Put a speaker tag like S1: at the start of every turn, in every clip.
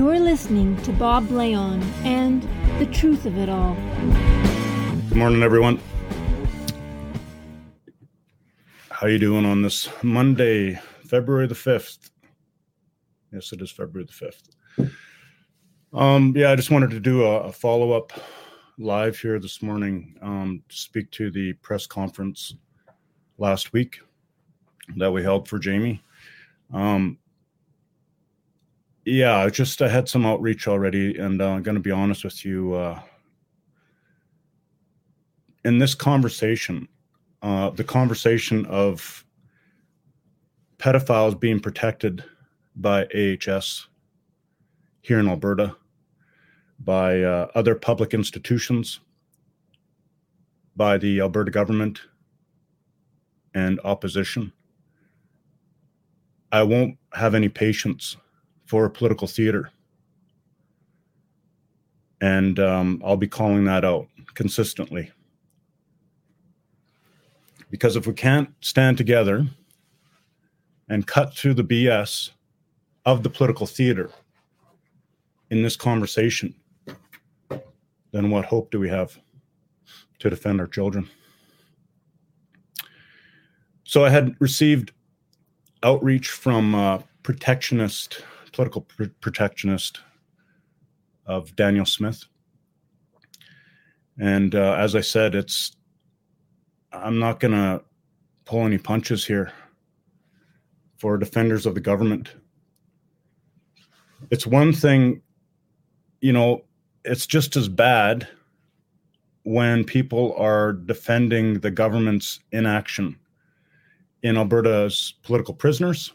S1: You're listening to Bob Blayone and the truth of it all.
S2: Good morning, everyone. How you doing on this Monday, February the fifth? Yes, it is February the fifth. Um, yeah, I just wanted to do a, a follow up live here this morning um, to speak to the press conference last week that we held for Jamie. Um, yeah, I just I had some outreach already, and uh, I'm going to be honest with you. Uh, in this conversation, uh, the conversation of pedophiles being protected by AHS here in Alberta, by uh, other public institutions, by the Alberta government, and opposition. I won't have any patience for political theater. And um, I'll be calling that out consistently. Because if we can't stand together and cut through the BS of the political theater in this conversation, then what hope do we have to defend our children? So I had received outreach from uh, protectionist political pr- protectionist of Danielle Smith. And uh, as I said, it's I'm not going to pull any punches here for defenders of the government. It's one thing, you know, it's just as bad when people are defending the government's inaction in Alberta's political prisoners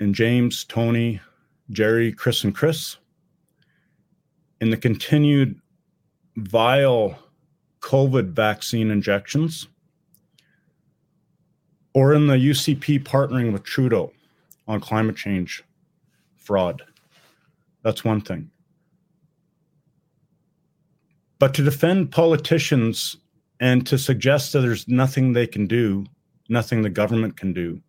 S2: and James, Tony, Jerry, Chris, and Chris in the continued vile COVID vaccine injections or in the UCP partnering with Trudeau on climate change fraud. That's one thing. But to defend politicians and to suggest that there's nothing they can do, nothing the government can do,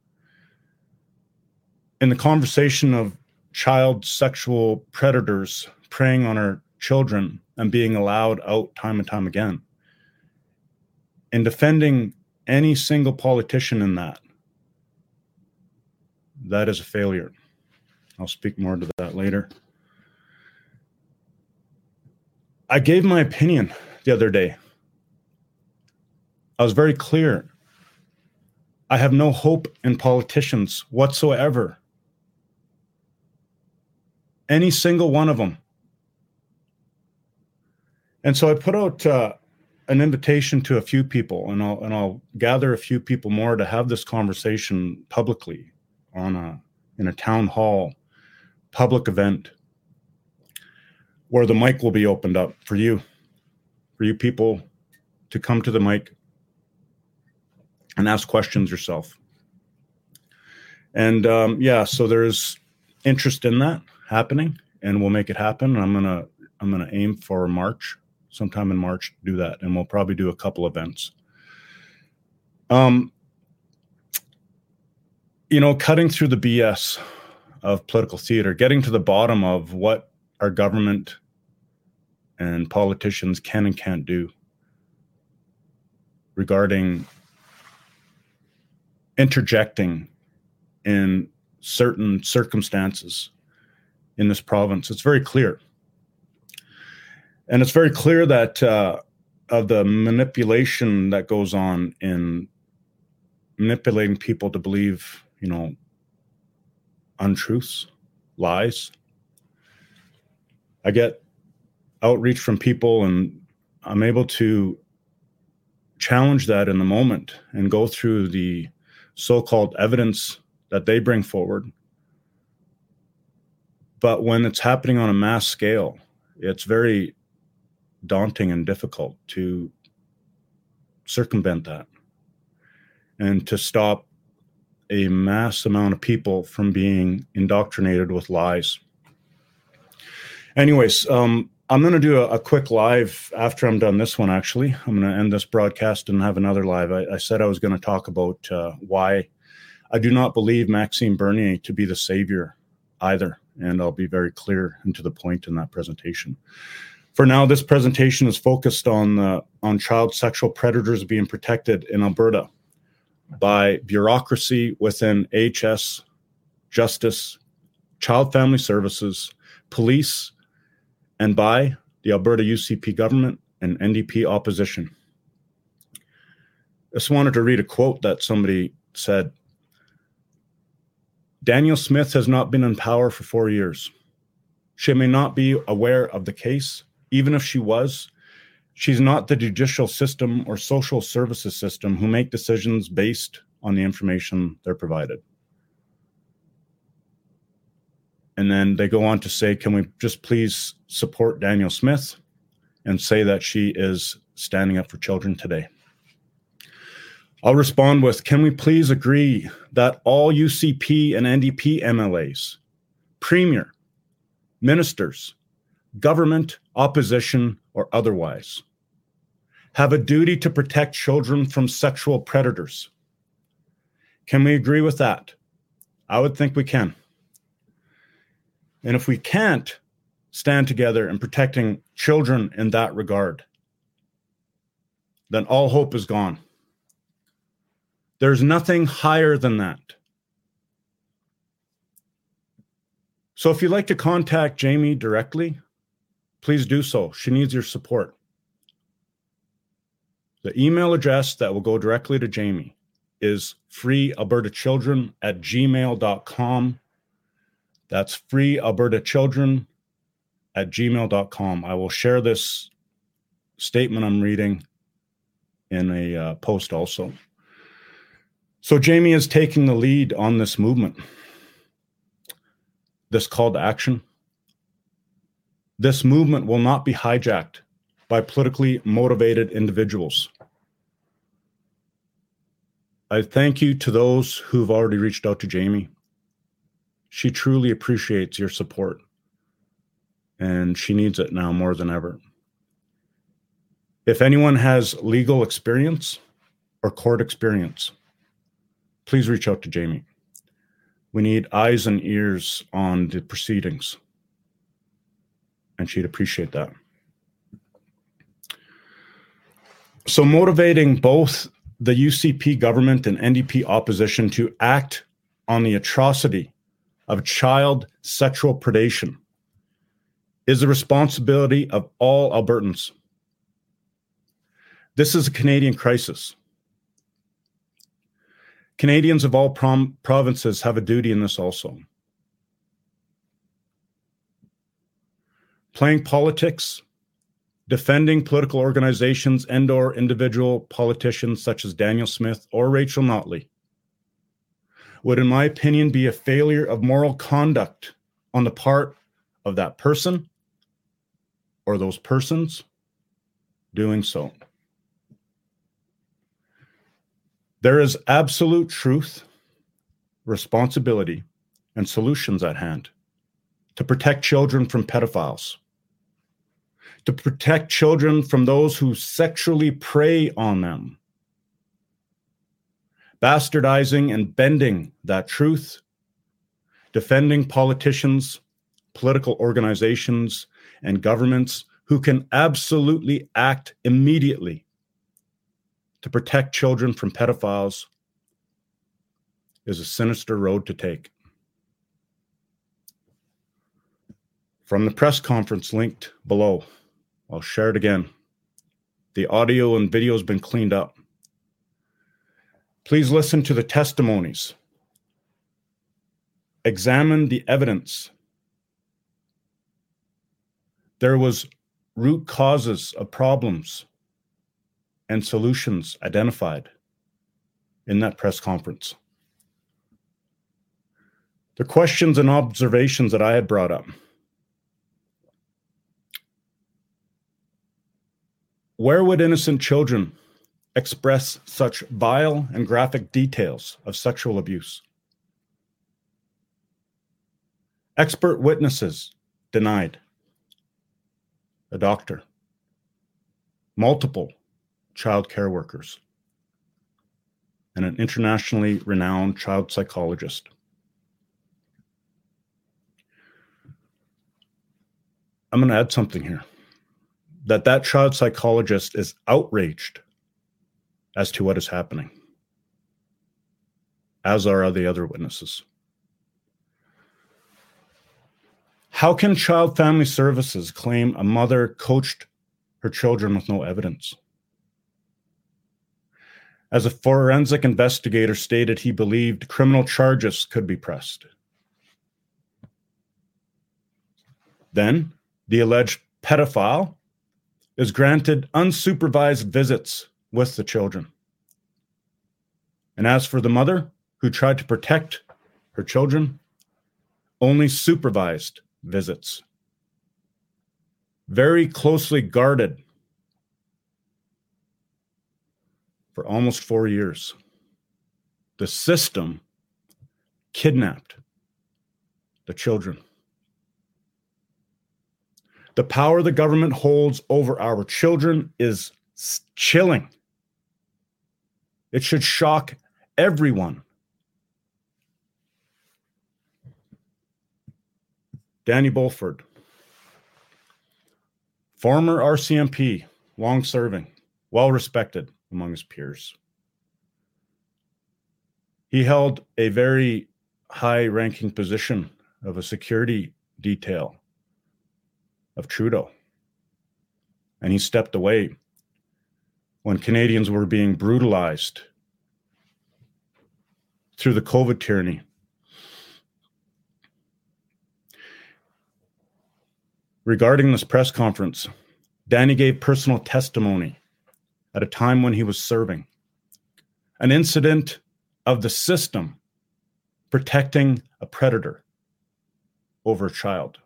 S2: in the conversation of child sexual predators preying on our children and being allowed out time and time again. In defending any single politician in that, that is a failure. I'll speak more to that later. I gave my opinion the other day. I was very clear. I have no hope in politicians whatsoever any single one of them. And so I put out uh, an invitation to a few people, and I'll and I'll gather a few people more to have this conversation publicly on a in a town hall public event where the mic will be opened up for you, for you people to come to the mic and ask questions yourself. And um, yeah, so there's interest in that happening, and we'll make it happen. I'm gonna I'm gonna aim for March, sometime in March, do that, and we'll probably do a couple events. Um, you know, cutting through the BS of political theater, getting to the bottom of what our government and politicians can and can't do regarding interjecting in certain circumstances in this province. It's very clear. And it's very clear that uh, of the manipulation that goes on in manipulating people to believe, you know, untruths, lies. I get outreach from people and I'm able to challenge that in the moment and go through the so called evidence that they bring forward but when it's happening on a mass scale, it's very daunting and difficult to circumvent that and to stop a mass amount of people from being indoctrinated with lies. Anyways, um, I'm going to do a, a, quick live after I'm done this one, actually. I'm going to end this broadcast and have another live. I, I said I was going to talk about uh, why I do not believe Maxime Bernier to be the savior either. And I'll be very clear and to the point in that presentation. For now, this presentation is focused on uh, on child sexual predators being protected in Alberta by bureaucracy within HS, Justice, Child Family Services, Police, and by the Alberta UCP government and NDP opposition. I just wanted to read a quote that somebody said Danielle Smith has not been in power for four years. She may not be aware of the case. Even if she was, she's not the judicial system or social services system who make decisions based on the information they're provided. And then they go on to say, can we just please support Danielle Smith and say that she is standing up for children today? I'll respond with Can we please agree that all UCP and NDP MLAs, Premier, ministers, government, opposition, or otherwise, have a duty to protect children from sexual predators? Can we agree with that? I would think we can. And if we can't stand together in protecting children in that regard, then all hope is gone. There's nothing higher than that. So if you'd like to contact Jamie directly, please do so. She needs your support. The email address that will go directly to Jamie is freealbertachildren at gmail.com. That's freealbertachildren at gmail.com. I will share this statement I'm reading in a uh, post also. So Jamie is taking the lead on this movement, this call to action. This movement will not be hijacked by politically motivated individuals. I thank you to those who've already reached out to Jamie. She truly appreciates your support, and she needs it now more than ever. If anyone has legal experience or court experience, please reach out to Jamie. We need eyes and ears on the proceedings, and she'd appreciate that. So, motivating both the UCP government and NDP opposition to act on the atrocity of child sexual predation is the responsibility of all Albertans. This is a Canadian crisis. Canadians of all prom- provinces have a duty in this also. Playing politics, defending political organizations and or individual politicians such as Danielle Smith or Rachel Notley would in my opinion be a failure of moral conduct on the part of that person or those persons doing so. There is absolute truth, responsibility, and solutions at hand to protect children from pedophiles, to protect children from those who sexually prey on them, bastardizing and bending that truth, defending politicians, political organizations, and governments who can absolutely act immediately to protect children from pedophiles is a sinister road to take. From the press conference linked below, I'll share it again. The audio and video has been cleaned up. Please listen to the testimonies. Examine the evidence. There was root causes of problems and solutions identified in that press conference. The questions and observations that I had brought up. Where would innocent children express such vile and graphic details of sexual abuse? Expert witnesses denied. A doctor. Multiple child care workers, and an internationally renowned child psychologist. I'm going to add something here that that child psychologist is outraged as to what is happening, as are the other witnesses. How can Child Family Services claim a mother coached her children with no evidence? As a forensic investigator stated, he believed criminal charges could be pressed. Then, the alleged pedophile is granted unsupervised visits with the children. And as for the mother who tried to protect her children, only supervised visits. Very closely guarded for almost four years. The system kidnapped the children. The power the government holds over our children is chilling. It should shock everyone. Danny Bulford, former RCMP, long serving, well respected among his peers. He held a very high ranking position of a security detail of Trudeau. And he stepped away when Canadians were being brutalized through the COVID tyranny. Regarding this press conference, Danny gave personal testimony at a time when he was serving. An incident of the system protecting a predator over a child.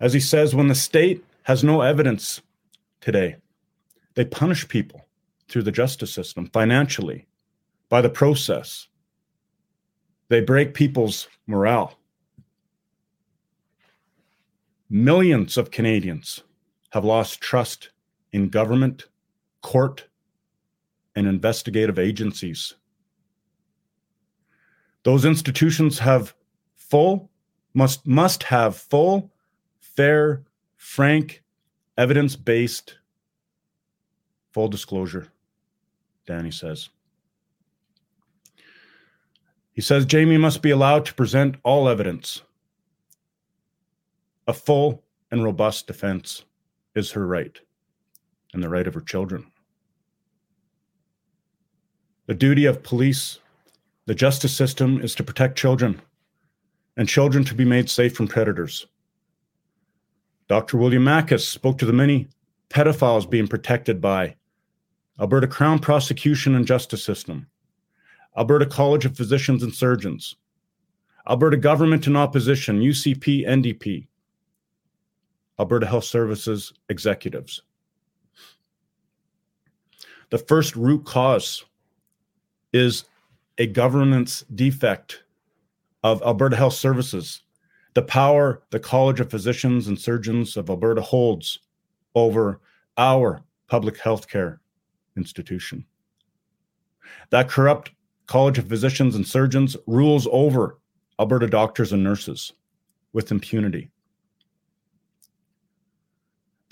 S2: As he says, when the state has no evidence today, they punish people through the justice system financially by the process. They break people's morale. Millions of Canadians have lost trust in government, court, and investigative agencies. Those institutions have full, must, must have full, fair, frank, evidence based, full disclosure, Danny says. He says Jamie must be allowed to present all evidence. A full and robust defense is her right and the right of her children. The duty of police, the justice system, is to protect children and children to be made safe from predators. Dr. William Makis spoke to the many pedophiles being protected by Alberta Crown Prosecution and Justice System, Alberta College of Physicians and Surgeons, Alberta Government and Opposition, UCP, NDP, Alberta Health Services executives. The first root cause is a governance defect of Alberta Health Services, the power the College of Physicians and Surgeons of Alberta holds over our public health care institution. That corrupt College of Physicians and Surgeons rules over Alberta doctors and nurses with impunity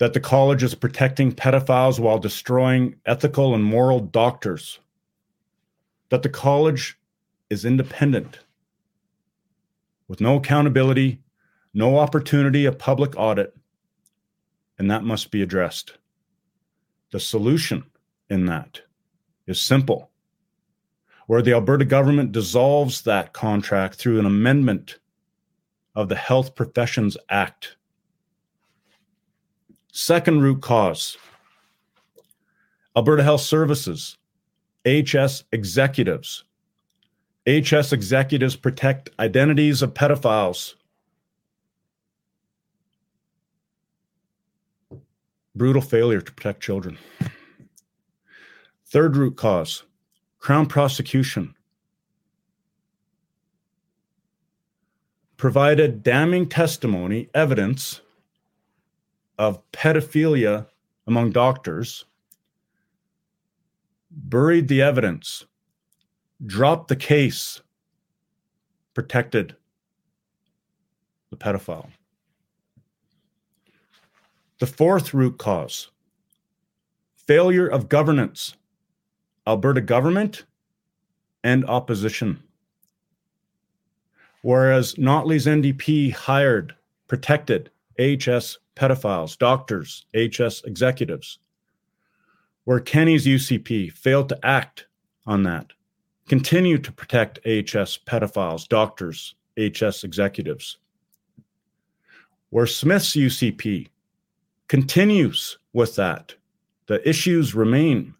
S2: that the college is protecting pedophiles while destroying ethical and moral doctors, that the college is independent with no accountability, no opportunity of public audit, and that must be addressed. The solution in that is simple. Where the Alberta government dissolves that contract through an amendment of the Health Professions Act Second root cause Alberta Health Services, HS executives. HS executives protect identities of pedophiles. Brutal failure to protect children. Third root cause Crown prosecution. Provided damning testimony, evidence of pedophilia among doctors, buried the evidence, dropped the case, protected the pedophile. The fourth root cause failure of governance, Alberta government and opposition. Whereas Notley's NDP hired, protected AHS pedophiles, doctors, AHS executives, where Kenney's UCP failed to act on that, continue to protect AHS pedophiles, doctors, AHS executives. Where Smith's UCP continues with that, the issues remain.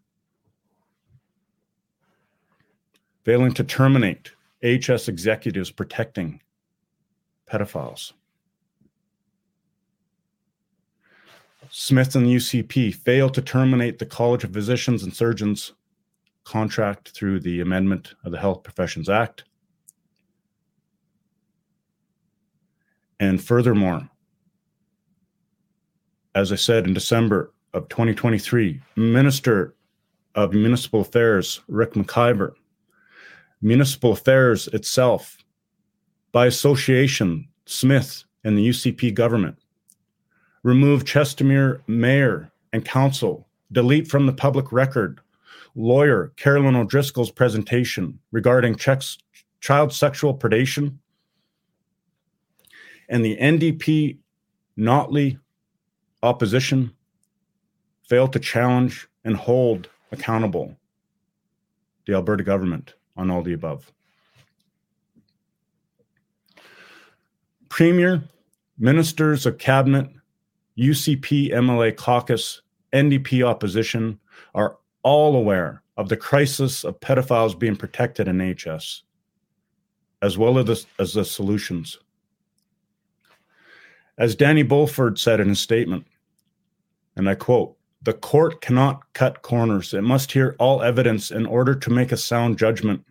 S2: Failing to terminate AHS executives protecting pedophiles. Smith and the UCP failed to terminate the College of Physicians and Surgeons contract through the amendment of the Health Professions Act. And furthermore, as I said in December of 2023, Minister of Municipal Affairs Ric McIver, Municipal Affairs itself, by association, Smith and the UCP government, remove Chestermere mayor and council, delete from the public record. Lawyer Carolyn O'Driscoll's presentation regarding checks, child sexual predation, and the NDP Notley opposition failed to challenge and hold accountable the Alberta government on all the above. Premier, ministers of cabinet, UCP MLA caucus, NDP opposition are all aware of the crisis of pedophiles being protected in HS, as well as the, as the solutions. As Danny Bulford said in his statement, and I quote, the court cannot cut corners. It must hear all evidence in order to make a sound judgment.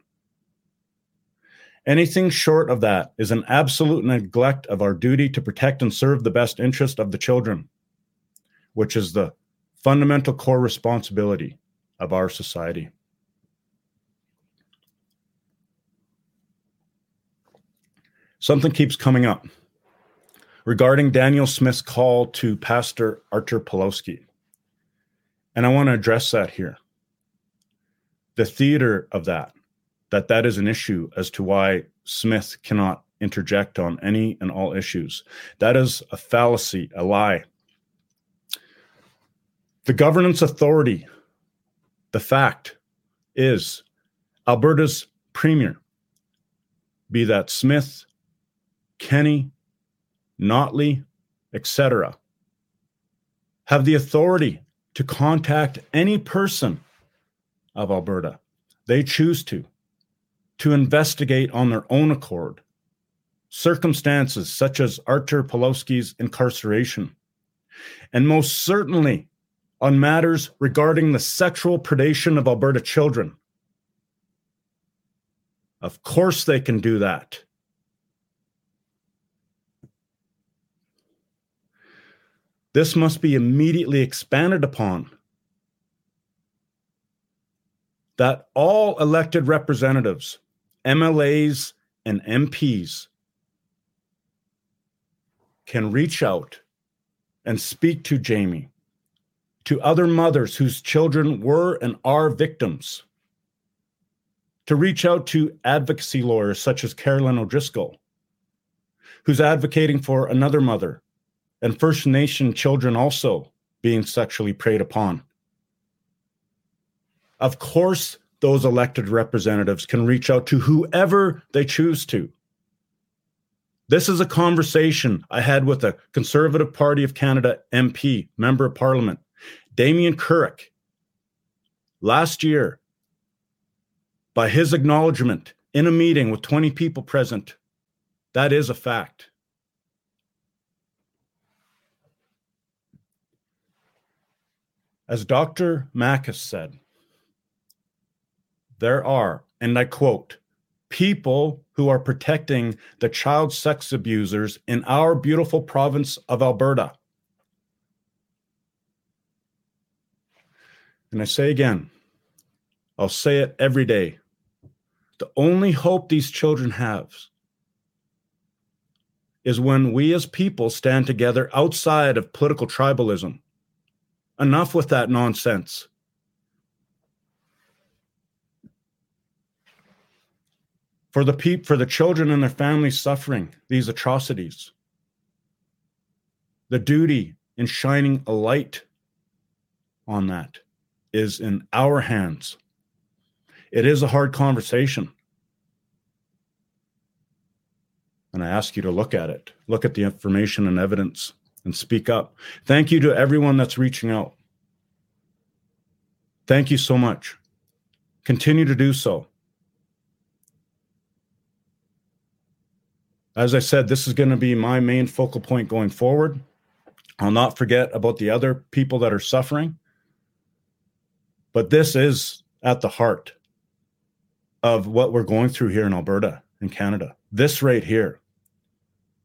S2: Anything short of that is an absolute neglect of our duty to protect and serve the best interest of the children, which is the fundamental core responsibility of our society. Something keeps coming up regarding Danielle Smith's call to Pastor Artur Pawlowski. And I want to address that here. The theater of that that that is an issue as to why Smith cannot interject on any and all issues. That is a fallacy, a lie. The governance authority, the fact is Alberta's premier, be that Smith, Kenney, Notley, etc., have the authority to contact any person of Alberta they choose to to investigate on their own accord circumstances such as Artur Pawlowski's incarceration, and most certainly on matters regarding the sexual predation of Alberta children. Of course, they can do that. This must be immediately expanded upon. That all elected representatives MLAs and MPs can reach out and speak to Jamie, to other mothers whose children were and are victims, to reach out to advocacy lawyers such as Carolyn O'Driscoll, who's advocating for another mother and First Nation children also being sexually preyed upon. Of course, those elected representatives can reach out to whoever they choose to. This is a conversation I had with a Conservative Party of Canada MP, Member of Parliament, Damien Kurek, last year by his acknowledgement in a meeting with 20 people present. That is a fact. As Dr. Makis said, there are, and I quote, people who are protecting the child sex abusers in our beautiful province of Alberta. And I say again, I'll say it every day. The only hope these children have is when we as people stand together outside of political tribalism. Enough with that nonsense. For the peop- for the children and their families suffering these atrocities. The duty in shining a light on that is in our hands. It is a hard conversation. And I ask you to look at it, look at the information and evidence, and speak up. Thank you to everyone that's reaching out. Thank you so much. Continue to do so. As I said, this is going to be my main focal point going forward. I'll not forget about the other people that are suffering. But this is at the heart of what we're going through here in Alberta in Canada. This right here.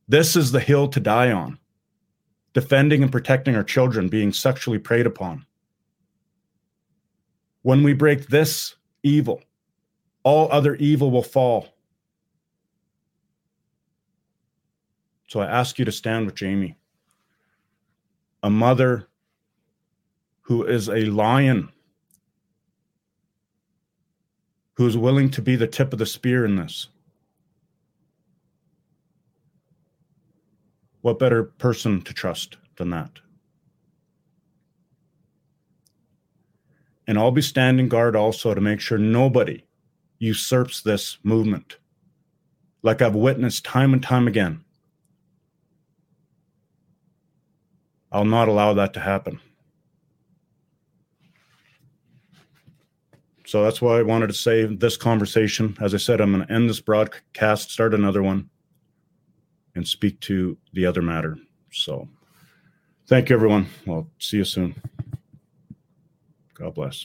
S2: This is the hill to die on. Defending and protecting our children being sexually preyed upon. When we break this evil, all other evil will fall. So I ask you to stand with Jamie, a mother who is a lion who's willing to be the tip of the spear in this. What better person to trust than that? And I'll be standing guard also to make sure nobody usurps this movement, like I've witnessed time and time again. I'll not allow that to happen. So that's why I wanted to say this conversation. As I said, I'm going to end this broadcast, start another one, and speak to the other matter. So thank you, everyone. I'll see you soon. God bless.